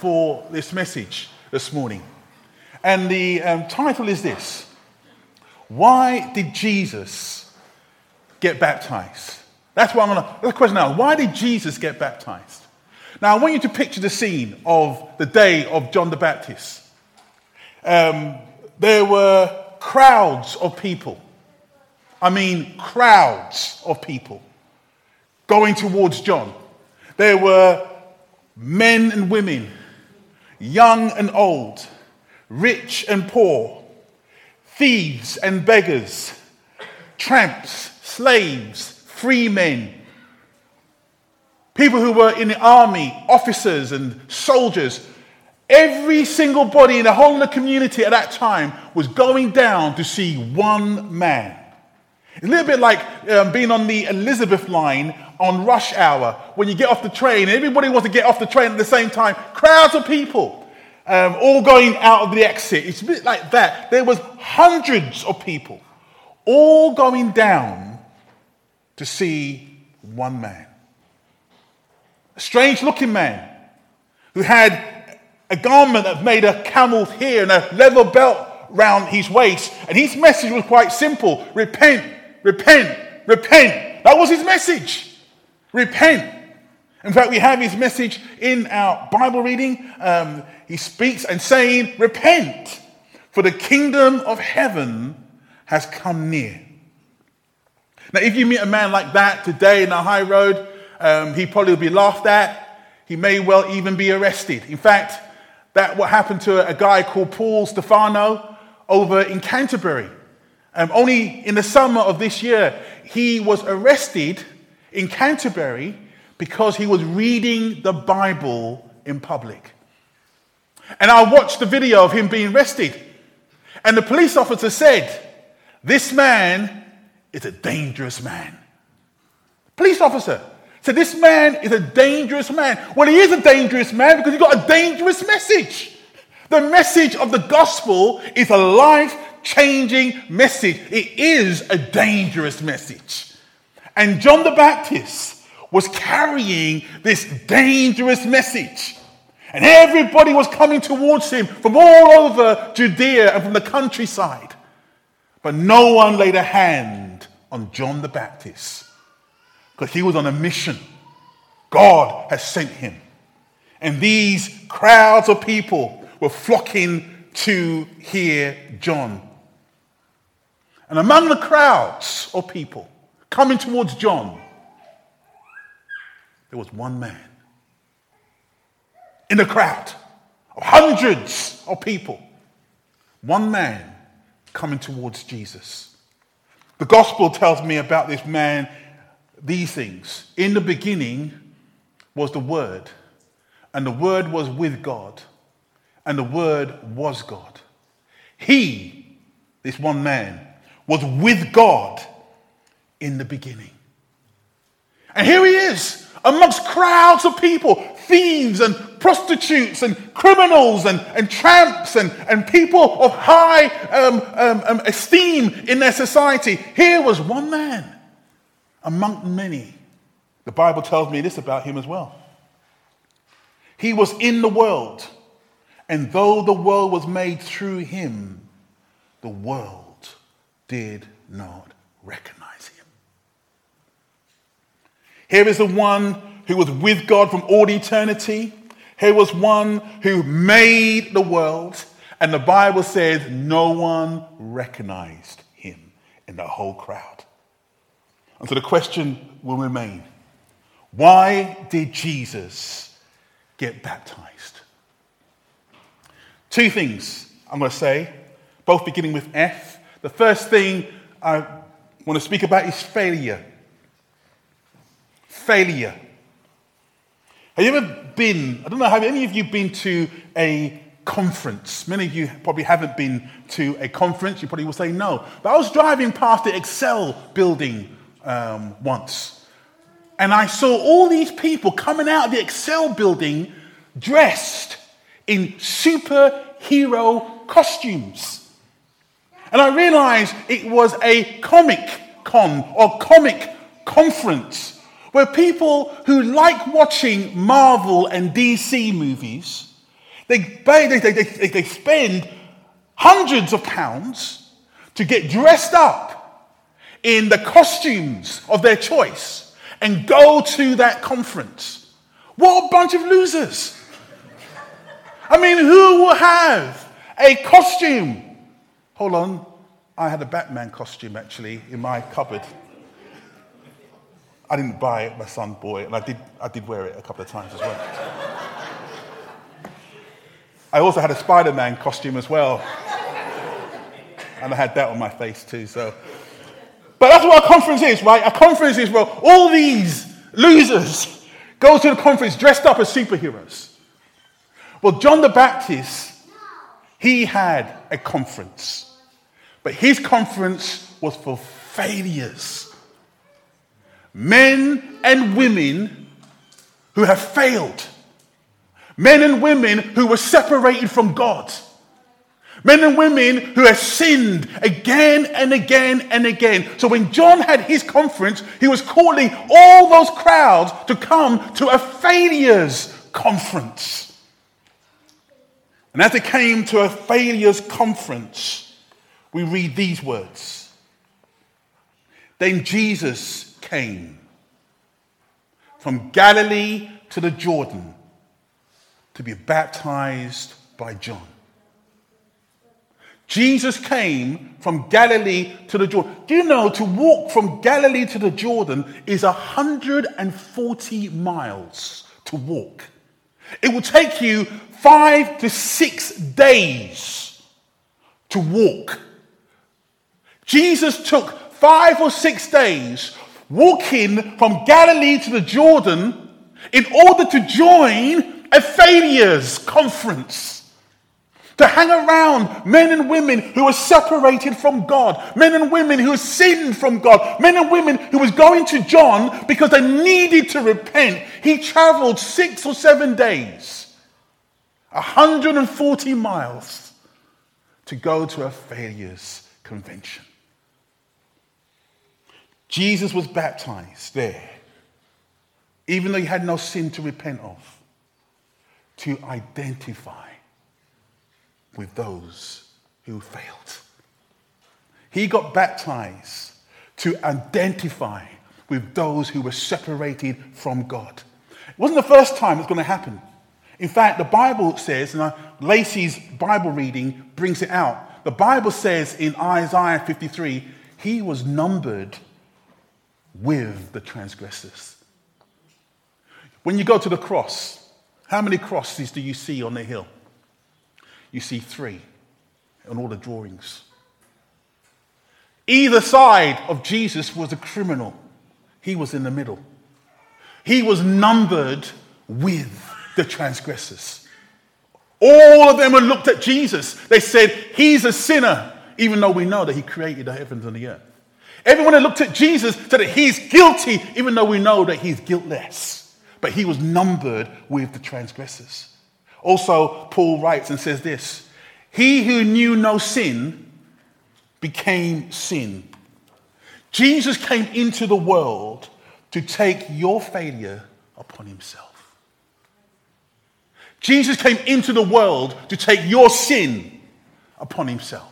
for this message this morning. And the um, title is this Why did Jesus get baptized? That's what I'm going to, the question now. Why did Jesus get baptized? Now, I want you to picture the scene of the day of John the Baptist. Um, there were crowds of people. I mean, crowds of people going towards John. There were men and women, young and old, rich and poor, thieves and beggars, tramps, slaves, free men, people who were in the army, officers and soldiers. Every single body in the whole of the community at that time was going down to see one man. It's a little bit like um, being on the Elizabeth line on rush hour when you get off the train. And everybody wants to get off the train at the same time. Crowds of people um, all going out of the exit. It's a bit like that. There was hundreds of people all going down to see one man. A strange looking man who had a garment that made a camel's hair and a leather belt round his waist. And his message was quite simple repent, repent, repent. That was his message. Repent. In fact, we have his message in our Bible reading. Um, he speaks and saying, Repent, for the kingdom of heaven has come near. Now, if you meet a man like that today in the high road, um, he probably will be laughed at. He may well even be arrested. In fact, that what happened to a, guy called Paul Stefano over in Canterbury. Um, only in the summer of this year, he was arrested in Canterbury because he was reading the Bible in public. And I watched the video of him being arrested. And the police officer said, This man is a dangerous man. Police officer said, This man is a dangerous man. Well, he is a dangerous man because he's got a dangerous message. The message of the gospel is a life changing message, it is a dangerous message. And John the Baptist was carrying this dangerous message. And everybody was coming towards him from all over Judea and from the countryside. But no one laid a hand on John the Baptist because he was on a mission. God has sent him. And these crowds of people were flocking to hear John. And among the crowds of people coming towards John, there was one man in the crowd of hundreds of people. One man coming towards Jesus. The gospel tells me about this man these things. In the beginning was the Word, and the Word was with God, and the Word was God. He, this one man, was with God in the beginning. And here he is amongst crowds of people, thieves and prostitutes and criminals and, and tramps and, and people of high um, um, um, esteem in their society. Here was one man among many. The Bible tells me this about him as well. He was in the world, and though the world was made through him, the world did not recognize him. Here is the one who was with God from all eternity. Here was one who made the world, and the Bible says no one recognized him in the whole crowd. And so the question will remain why did Jesus get baptized? Two things I'm going to say, both beginning with F. The first thing I want to speak about is failure. Failure. Have you ever been, I don't know, have any of you been to a conference? Many of you probably haven't been to a conference. You probably will say no. But I was driving past the Excel building um, once. And I saw all these people coming out of the Excel building dressed in superhero costumes. And I realized it was a comic con or comic conference where people who like watching Marvel and DC movies They, they, they, they, spend hundreds of pounds to get dressed up in the costumes of their choice and go to that conference. What a bunch of losers. I mean, who will have a costume? Hold on. I had a Batman costume actually in my cupboard. I didn't buy it, my son bought it, and I did, I did wear it a couple of times as well. I also had a Spider Man costume as well. And I had that on my face too, so. But that's what a conference is, right? A conference is where all these losers go to the conference dressed up as superheroes. Well, John the Baptist, he had a conference. But his conference was for failures men and women who have failed, men and women who were separated from God, men and women who have sinned again and again and again. So when John had his conference, he was calling all those crowds to come to a failures conference. And as it came to a failures conference, we read these words. Then Jesus came from Galilee to the Jordan to be baptized by John. Jesus came from Galilee to the Jordan. Do you know to walk from Galilee to the Jordan is 140 miles to walk? It will take you five to six days to walk. Jesus took five or six days walking from Galilee to the Jordan in order to join a failures conference. To hang around men and women who were separated from God, men and women who had sinned from God, men and women who was going to John because they needed to repent. He traveled six or seven days, 140 miles to go to a failures convention. Jesus was baptized there, even though he had no sin to repent of, to identify with those who failed. He got baptized to identify with those who were separated from God. It wasn't the first time it's going to happen. In fact, the Bible says, and Lacey's Bible reading brings it out. The Bible says in Isaiah 53, he was numbered with the transgressors. When you go to the cross, how many crosses do you see on the hill? You see three on all the drawings. Either side of Jesus was a criminal, he was in the middle. He was numbered with the transgressors. All of them had looked at Jesus. They said, He's a sinner, even though we know that He created the heavens and the earth. Everyone that looked at Jesus said that he's guilty, even though we know that he's guiltless. But he was numbered with the transgressors. Also, Paul writes and says this He who knew no sin became sin. Jesus came into the world to take your failure upon himself. Jesus came into the world to take your sin upon himself.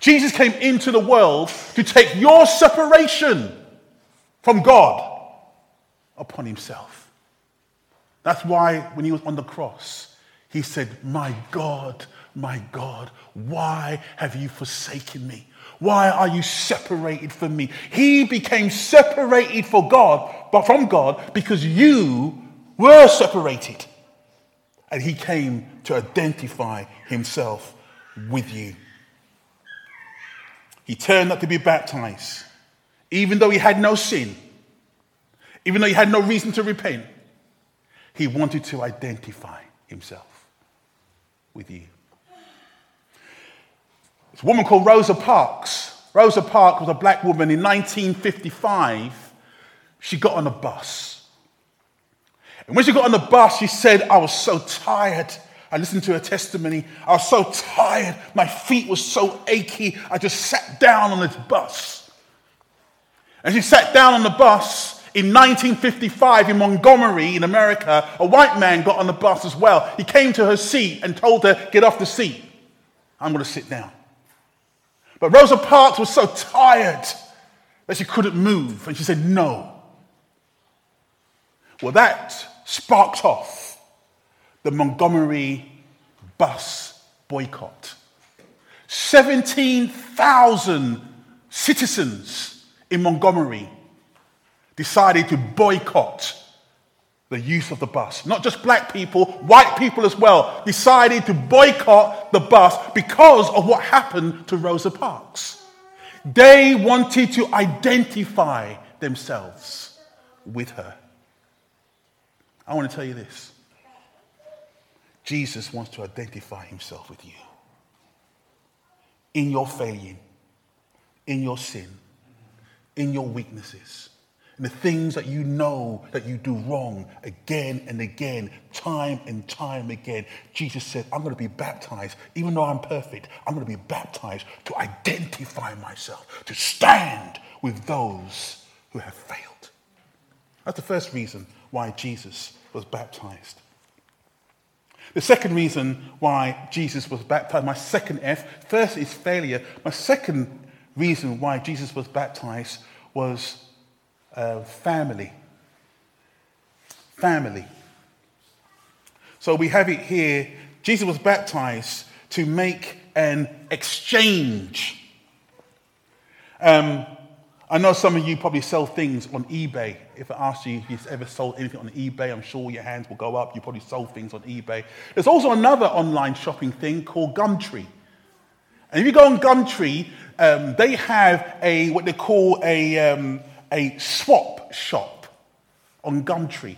Jesus came into the world to take your separation from God upon himself. That's why when he was on the cross, he said, My God, my God, why have you forsaken me? Why are you separated from me? He became separated for God, but from God because you were separated. And he came to identify himself with you. He turned up to be baptized, even though he had no sin, even though he had no reason to repent. He wanted to identify himself with you. This woman called Rosa Parks. Rosa Parks was a black woman in 1955. She got on a bus. And when she got on the bus, she said, I was so tired. I listened to her testimony. I was so tired. My feet were so achy. I just sat down on this bus. And she sat down on the bus. In 1955, in Montgomery, in America, a white man got on the bus as well. He came to her seat and told her, Get off the seat. I'm going to sit down. But Rosa Parks was so tired that she couldn't move, and she said, No. Well, that sparked off the Montgomery bus boycott. 17,000 citizens in Montgomery decided to boycott the use of the bus. Not just black people, white people as well decided to boycott the bus because of what happened to Rosa Parks. They wanted to identify themselves with her. I want to tell you this Jesus wants to identify himself with you in your failing, in your sin, in your weaknesses in the things that you know that you do wrong again and again, time and time again. Jesus said, I'm going to be baptized, even though I'm perfect, I'm going to be baptized to identify myself, to stand with those who have failed. That's the first reason why Jesus was baptized. The second reason why Jesus was baptized, my second F, first is failure. My second reason why Jesus was baptized was uh, family. Family. So we have it here. Jesus was baptized to make an exchange. Um, I know some of you probably sell things on eBay. If I ask you if you've ever sold anything on eBay, I'm sure your hands will go up. You probably sold things on eBay. There's also another online shopping thing called Gumtree. And if you go on Gumtree, um, they have a what they call a, um, a swap shop on Gumtree.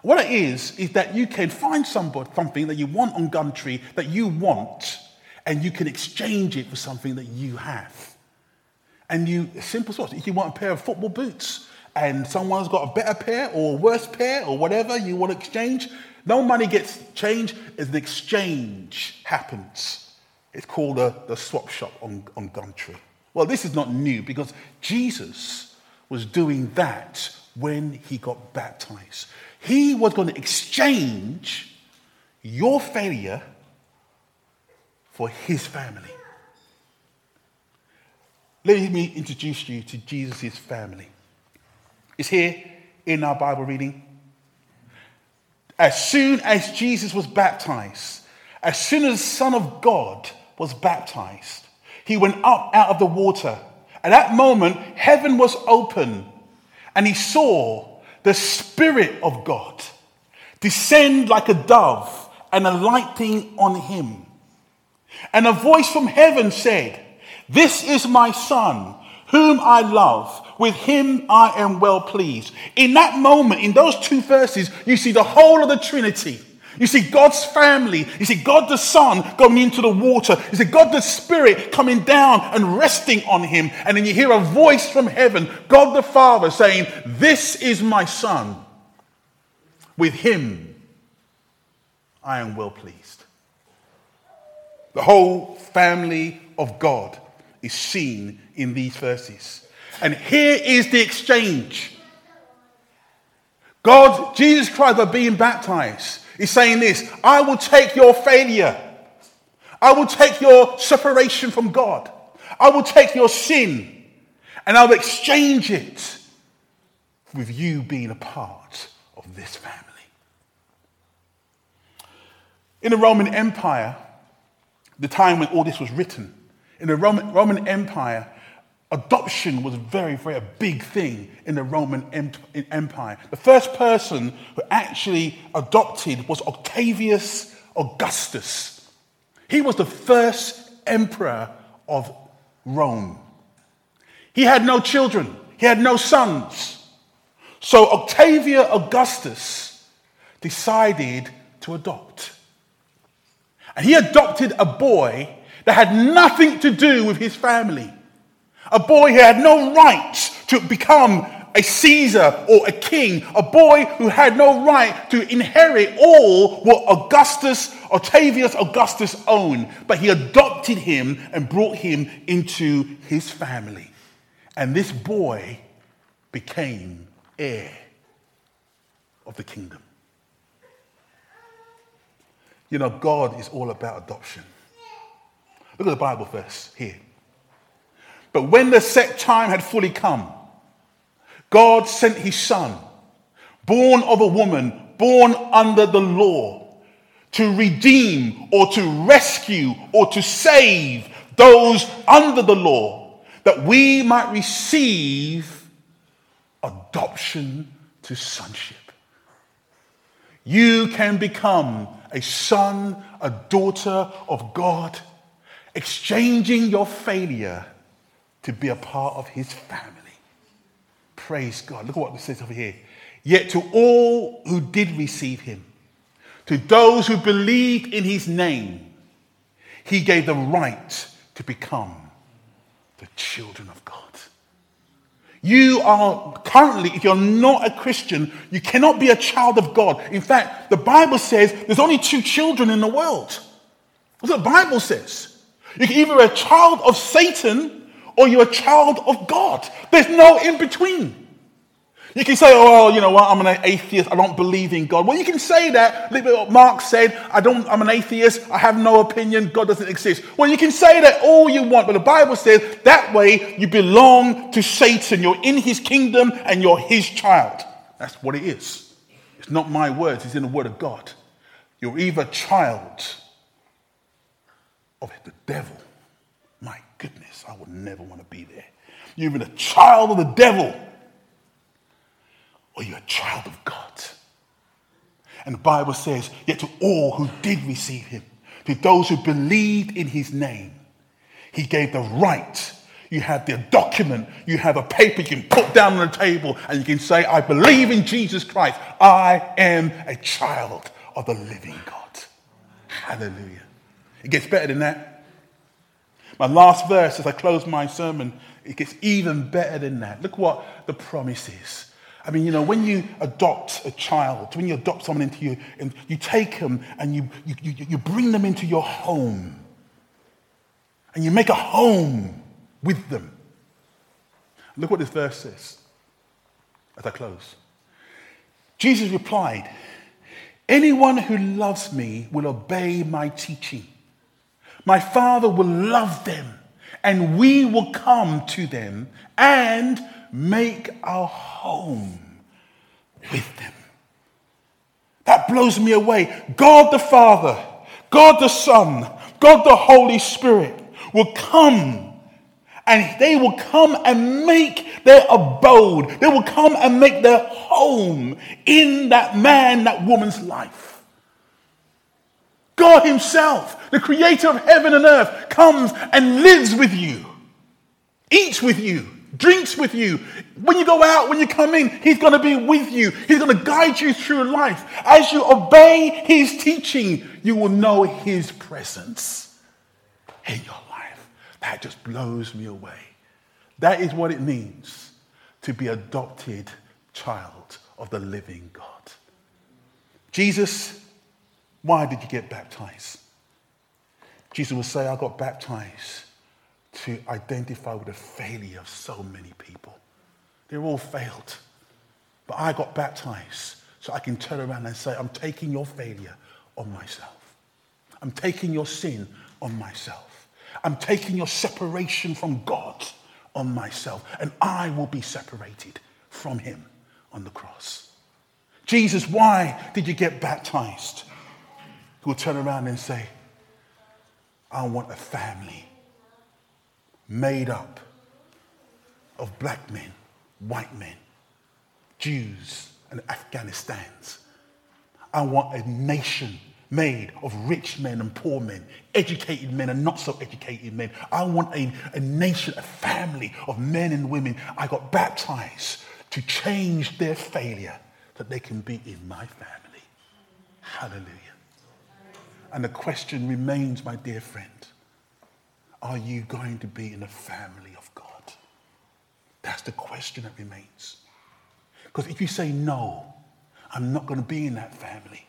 What it is, is that you can find somebody, something that you want on Gumtree that you want, and you can exchange it for something that you have. And you, simple. If you want a pair of football boots, and someone's got a better pair or a worse pair or whatever you want to exchange, no money gets changed, as an exchange happens. It's called a, the swap shop on, on Gumtree. Well, this is not new because Jesus was doing that when he got baptized. He was going to exchange your failure for his family. Let me introduce you to Jesus' family. It's here in our Bible reading. As soon as Jesus was baptized, as soon as the Son of God was baptized, he went up out of the water at that moment, heaven was open, and he saw the Spirit of God descend like a dove and alighting on him. And a voice from heaven said, This is my Son, whom I love. With him I am well pleased. In that moment, in those two verses, you see the whole of the Trinity you see God's family. You see God the Son going into the water. You see God the Spirit coming down and resting on him. And then you hear a voice from heaven, God the Father saying, This is my Son. With him I am well pleased. The whole family of God is seen in these verses. And here is the exchange. God, Jesus Christ, by being baptized, He's saying this I will take your failure, I will take your separation from God, I will take your sin, and I'll exchange it with you being a part of this family. In the Roman Empire, the time when all this was written, in the Roman, Roman Empire, adoption was very, very a big thing in the Roman Empire. The first person who actually adopted was Octavius Augustus. He was the first emperor of Rome. He had no children, he had no sons. So Octavia Augustus decided to adopt. And he adopted a boy that had nothing to do with his family. A boy who had no right to become a Caesar or a king, a boy who had no right to inherit all what Augustus, Octavius Augustus owned, but he adopted him and brought him into his family. And this boy became heir of the kingdom. You know, God is all about adoption. Look at the Bible verse here. But when the set time had fully come, God sent his son, born of a woman, born under the law, to redeem or to rescue or to save those under the law, that we might receive adoption to sonship. You can become a son, a daughter of God, exchanging your failure to be a part of his family. Praise God. Look at what it says over here. Yet to all who did receive him, to those who believed in his name, he gave the right to become the children of God. You are currently, if you're not a Christian, you cannot be a child of God. In fact, the Bible says there's only two children in the world. That's what the Bible says. You're either a child of Satan or you're a child of God. There's no in between. You can say, oh, you know what, I'm an atheist, I don't believe in God. Well, you can say that, like what Mark said, I don't, I'm an atheist, I have no opinion, God doesn't exist. Well, you can say that all you want, but the Bible says that way you belong to Satan. You're in his kingdom and you're his child. That's what it is. It's not my words, it's in the word of God. You're either child of the devil. My goodness, I would never want to be there. You're even a child of the devil or you're a child of God. And the Bible says, Yet to all who did receive him, to those who believed in his name, he gave the right. You have the document, you have a paper you can put down on the table, and you can say, I believe in Jesus Christ. I am a child of the living God. Hallelujah. It gets better than that. My last verse, as I close my sermon, it gets even better than that. Look what the promise is. I mean, you know, when you adopt a child, when you adopt someone into you, and you take them and you, you, you, you bring them into your home, and you make a home with them. Look what this verse says as I close. Jesus replied, Anyone who loves me will obey my teaching. My Father will love them, and we will come to them and make our home with them. That blows me away. God the Father, God the Son, God the Holy Spirit will come and they will come and make their abode. They will come and make their home in that man, that woman's life. God Himself, the creator of heaven and earth, comes and lives with you, eats with you, drinks with you. When you go out, when you come in, He's going to be with you. He's going to guide you through life. As you obey His teaching, you will know His presence in your life. That just blows me away. That is what it means to be adopted child of the living God. Jesus, why did you get baptized? Jesus would say, I got baptized to identify with the failure of so many people. They're all failed. But I got baptized so I can turn around and say, I'm taking your failure on myself. I'm taking your sin on myself. I'm taking your separation from God on myself. And I will be separated from him on the cross. Jesus, why did you get baptized? Will turn around and say, I want a family made up of black men, white men, Jews, and Afghanistans. I want a nation made of rich men and poor men, educated men and not so educated men. I want a, a nation, a family of men and women. I got baptized to change their failure that they can be in my family. Hallelujah. And the question remains, my dear friend are you going to be in the family of God? That's the question that remains. Because if you say, no, I'm not going to be in that family,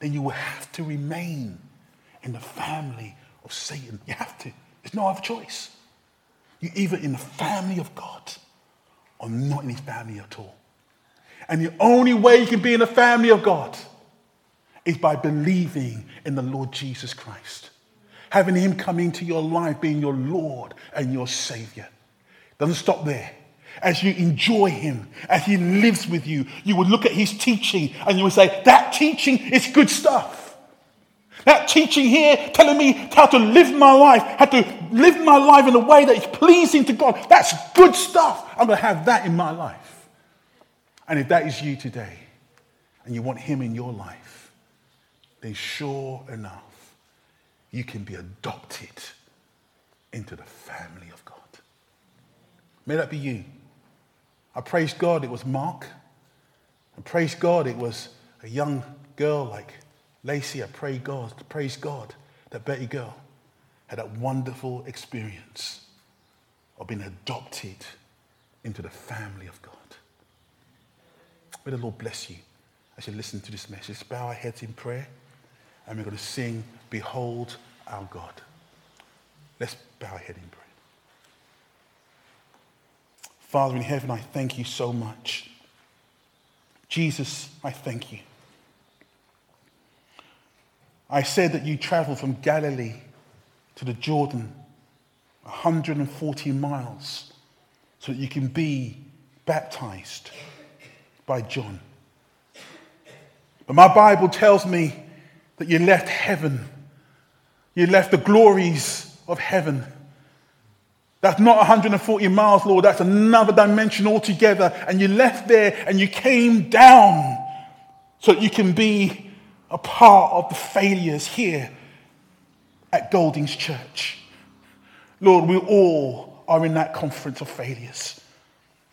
then you will have to remain in the family of Satan. You have to. There's no other choice. You're either in the family of God or not in his family at all. And the only way you can be in the family of God is by believing in the Lord Jesus Christ. Having Him come into your life, being your Lord and your Savior. Doesn't stop there. As you enjoy Him, as He lives with you, you will look at His teaching and you will say, That teaching is good stuff. That teaching here telling me how to live my life, how to live my life in a way that is pleasing to God. That's good stuff. I'm going to have that in my life. And if that is you today and you want Him in your life, then sure enough, you can be adopted into the family of God. May that be you. I praise God it was Mark. I praise God it was a young girl like Lacey, I pray God, praise God that Betty girl had that wonderful experience of being adopted into the family of God. May the Lord bless you as you listen to this message. Bow our heads in prayer and we're going to sing, Behold our God. Let's bow our head in prayer. Father in heaven, I thank you so much. Jesus, I thank you. I said that you traveled from Galilee to the Jordan, 140 miles, so that you can be baptized by John. But my Bible tells me that you left heaven, you left the glories of heaven. That's not 140 miles, Lord. That's another dimension altogether. And you left there and you came down so that you can be a part of the failures here at Golding's church. Lord, we all are in that conference of failures.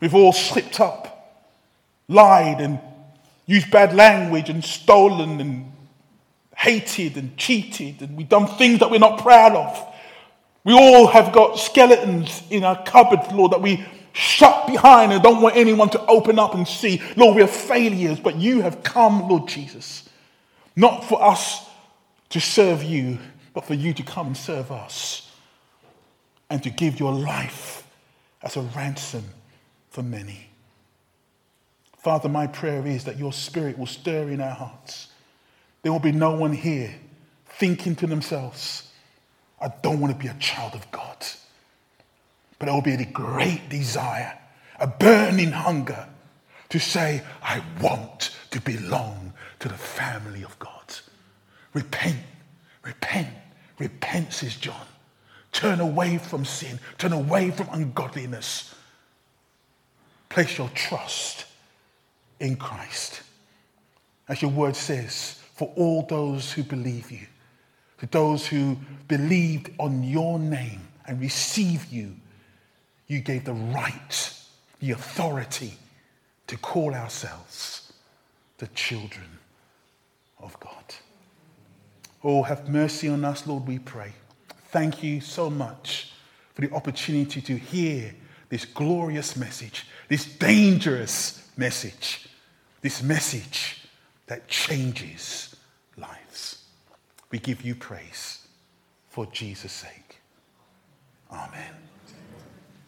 We've all slipped up, lied, and used bad language, and stolen, and hated, and cheated, and we've done things that we're not proud of. We all have got skeletons in our cupboard, Lord, that we shut behind and don't want anyone to open up and see. Lord, we're failures, but you have come, Lord Jesus not for us to serve you, but for you to come and serve us and to give your life as a ransom for many. Father, my prayer is that your spirit will stir in our hearts. There will be no one here thinking to themselves, I don't want to be a child of God. But there will be a great desire, a burning hunger to say, I want to belong to the family of God. Repent, repent, repent, says John. Turn away from sin, turn away from ungodliness. Place your trust in Christ. As your word says, for all those who believe you, to those who believed on your name and receive you, you gave the right, the authority to call ourselves the children of God. Oh, have mercy on us, Lord, we pray. Thank you so much for the opportunity to hear this glorious message, this dangerous message, this message that changes. We give you praise for Jesus' sake. Amen.